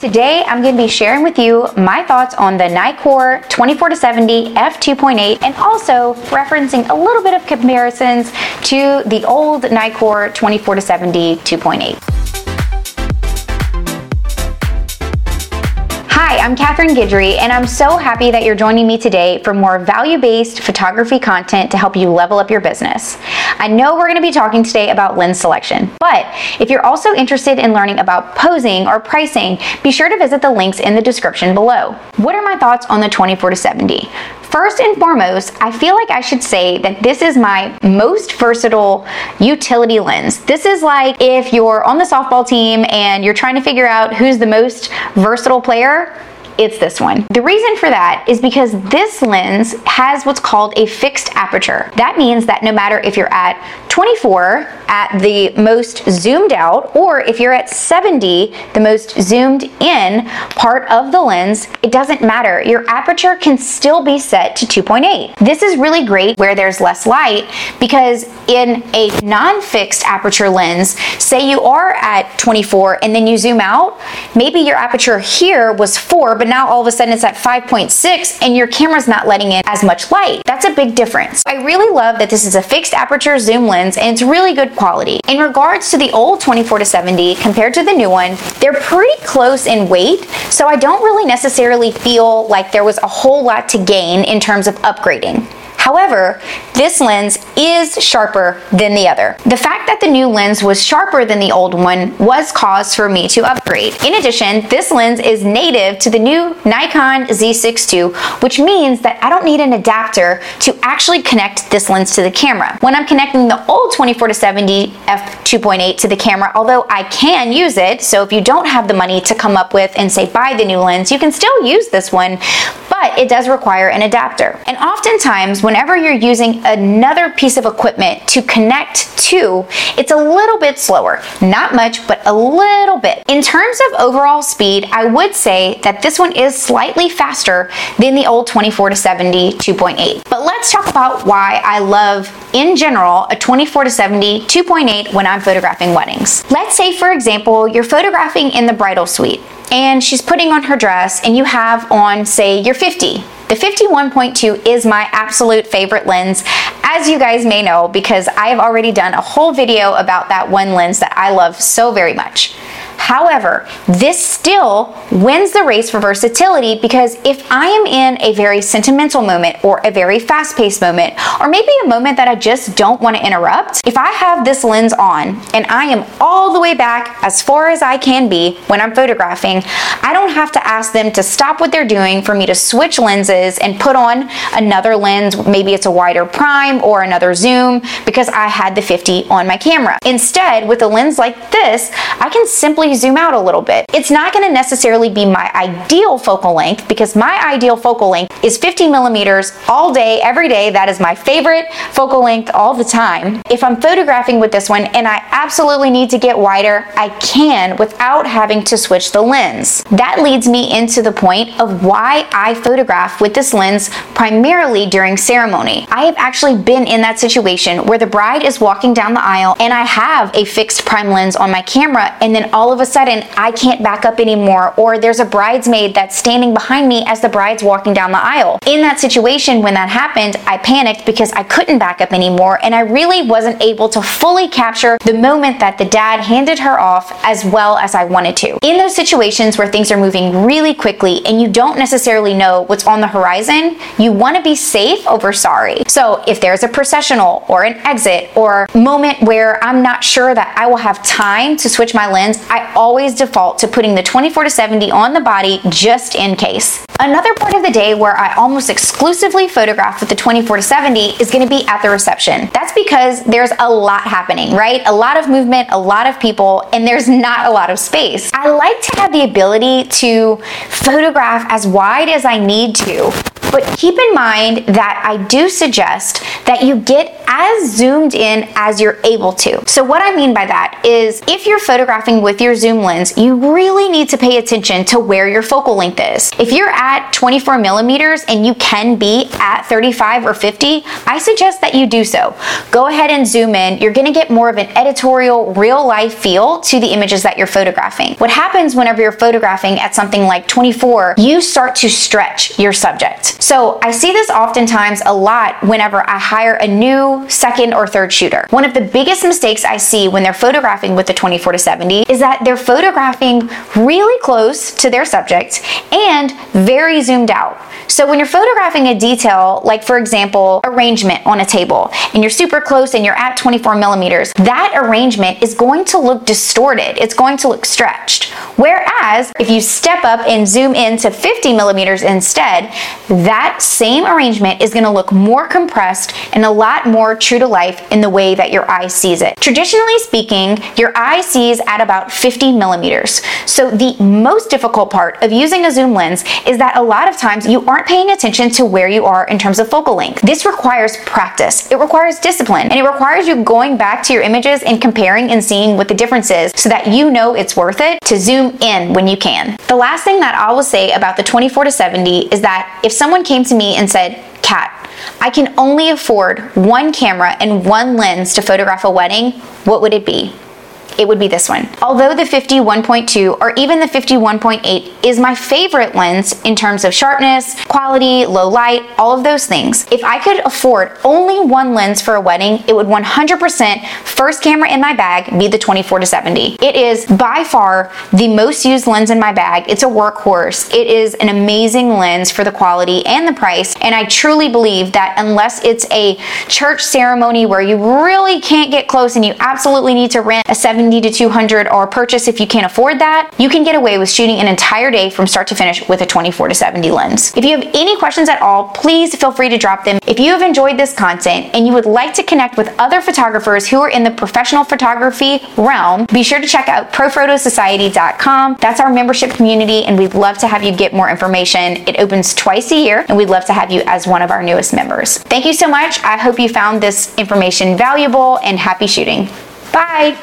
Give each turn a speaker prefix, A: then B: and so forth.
A: Today, I'm going to be sharing with you my thoughts on the Nikkor 24-70 f2.8 and also referencing a little bit of comparisons to the old Nikkor 24-70 2.8. Hi, I'm Catherine Guidry, and I'm so happy that you're joining me today for more value based photography content to help you level up your business. I know we're to be talking today about lens selection, but if you're also interested in learning about posing or pricing, be sure to visit the links in the description below. What are my thoughts on the 24 to 70? First and foremost, I feel like I should say that this is my most versatile utility lens. This is like if you're on the softball team and you're trying to figure out who's the most versatile player, it's this one. The reason for that is because this lens has what's called a fixed aperture. That means that no matter if you're at 24 at the most zoomed out, or if you're at 70, the most zoomed in part of the lens, it doesn't matter. Your aperture can still be set to 2.8. This is really great where there's less light because in a non-fixed aperture lens, say you are at 24 and then you zoom out, maybe your aperture here was 4, but now all of a sudden it's at 5.6 and your camera's not letting in as much light. That's a big difference. I really love that this is a fixed aperture zoom lens and it's really good quality. In regards to the old 24 to 70 compared to the new one, they're pretty close in weight, so I don't really necessarily feel like there was a whole lot to gain in terms of upgrading. However, this lens is sharper than the other. The fact that the new lens was sharper than the old one was cause for me to upgrade. In addition, this lens is native to the new Nikon Z6 II, which means that I don't need an adapter to actually connect this lens to the camera. When I'm connecting the old 24 to 70 f2.8 to the camera, although I can use it, so if you don't have the money to come up with and say buy the new lens, you can still use this one, but it does require an adapter. And oftentimes, whenever you're using another piece of equipment to connect to, it's a little bit slower. Not much, but a little bit. In terms of overall speed, I would say that this one is slightly faster than the old 24 to 70 2.8. But let's talk about why I love, in general, a 24 to 70 2.8 when I'm photographing weddings. Let's say, for example, you're photographing in the bridal suite and she's putting on her dress and you have on, say, your 50. The 51.2 is my absolute favorite lens, as you guys may know, because I've already done a whole video about that one lens that I love so very much. However, this still wins the race for versatility because if I am in a very sentimental moment or a very fast paced moment, or maybe a moment that I just don't want to interrupt, if I have this lens on and I am all the way back as far as I can be when I'm photographing, I don't have to ask them to stop what they're doing for me to switch lenses and put on another lens. Maybe it's a wider prime or another zoom because I had the 50 on my camera. Instead, with a lens like this, I can simply zoom out a little bit. It's not gonna necessarily be my ideal focal length because my ideal focal length is 50 millimeters all day, every day. That is my favorite focal length all the time. If I'm photographing with this one and I absolutely need to get wider, I can without having to switch the lens. That leads me into the point of why I photograph with this lens primarily during ceremony. I have actually been in that situation where the bride is walking down the aisle and I have a fixed prime lens on my camera and then all of of a sudden I can't back up anymore, or there's a bridesmaid that's standing behind me as the bride's walking down the aisle. In that situation, when that happened, I panicked because I couldn't back up anymore, and I really wasn't able to fully capture the moment that the dad handed her off as well as I wanted to. In those situations where things are moving really quickly and you don't necessarily know what's on the horizon, you want to be safe over sorry. So if there's a processional or an exit or moment where I'm not sure that I will have time to switch my lens, I always default to putting the 24 to 70 on the body just in case. Another part of the day where I almost exclusively photograph with the 24 to 70 is going to be at the reception. That's because there's a lot happening, right? A lot of movement, a lot of people, and there's not a lot of space. I like to have the ability to photograph as wide as I need to But keep in mind that I do suggest that you get as zoomed in as you're able to. So what I mean by that is if you're photographing with your zoom lens, you really need to pay attention to where your focal length is. If you're at 24 millimeters and you can be at 35 or 50, I suggest that you do so. Go ahead and zoom in. You're gonna get more of an editorial, real life feel to the images that you're photographing. What happens whenever you're photographing at something like 24, you start to stretch your subject. So I see this oftentimes a lot whenever I hire a new second or third shooter. One of the biggest mistakes I see when they're photographing with the 24 to 70 is that they're photographing really close to their subject and very zoomed out. So when you're photographing a detail, like for example, arrangement on a table, and you're super close and you're at 24 millimeters, that arrangement is going to look distorted. It's going to look stretched. Whereas if you step up and zoom in to 50 millimeters instead, that same arrangement is gonna look more compressed and a lot more true to life in the way that your eye sees it. Traditionally speaking, your eye sees at about 50 millimeters. So the most difficult part of using a zoom lens is that a lot of times you aren't paying attention to where you are in terms of focal length. This requires practice. It requires discipline and it requires you going back to your images and comparing and seeing what the difference is so that you know it's worth it to zoom in when you can. The last thing that I will say about the 24 to 70 is that if someone came to me and said, Kat, I can only afford one camera and one lens to photograph a wedding, what would it be? It would be this one. Although the 51.2 or even the 51.8 is my favorite lens in terms of sharpness, quality, low light, all of those things. If I could afford only one lens for a wedding, it would 100% first camera in my bag be the 24 to 70. It is by far the most used lens in my bag. It's a workhorse. It is an amazing lens for the quality and the price. And I truly believe that unless it's a church ceremony where you really can't get close and you absolutely need to rent a 70 70 to 200 or purchase if you can't afford that, you can get away with shooting an entire day from start to finish with a 24 to 70 lens. If you have any questions at all, please feel free to drop them. If you have enjoyed this content and you would like to connect with other photographers who are in the professional photography realm, be sure to check out profotosociety.com. That's our membership community and we'd love to have you get more information. It opens twice a year and we'd love to have you as one of our newest members. Thank you so much. I hope you found this information valuable and happy shooting. Bye.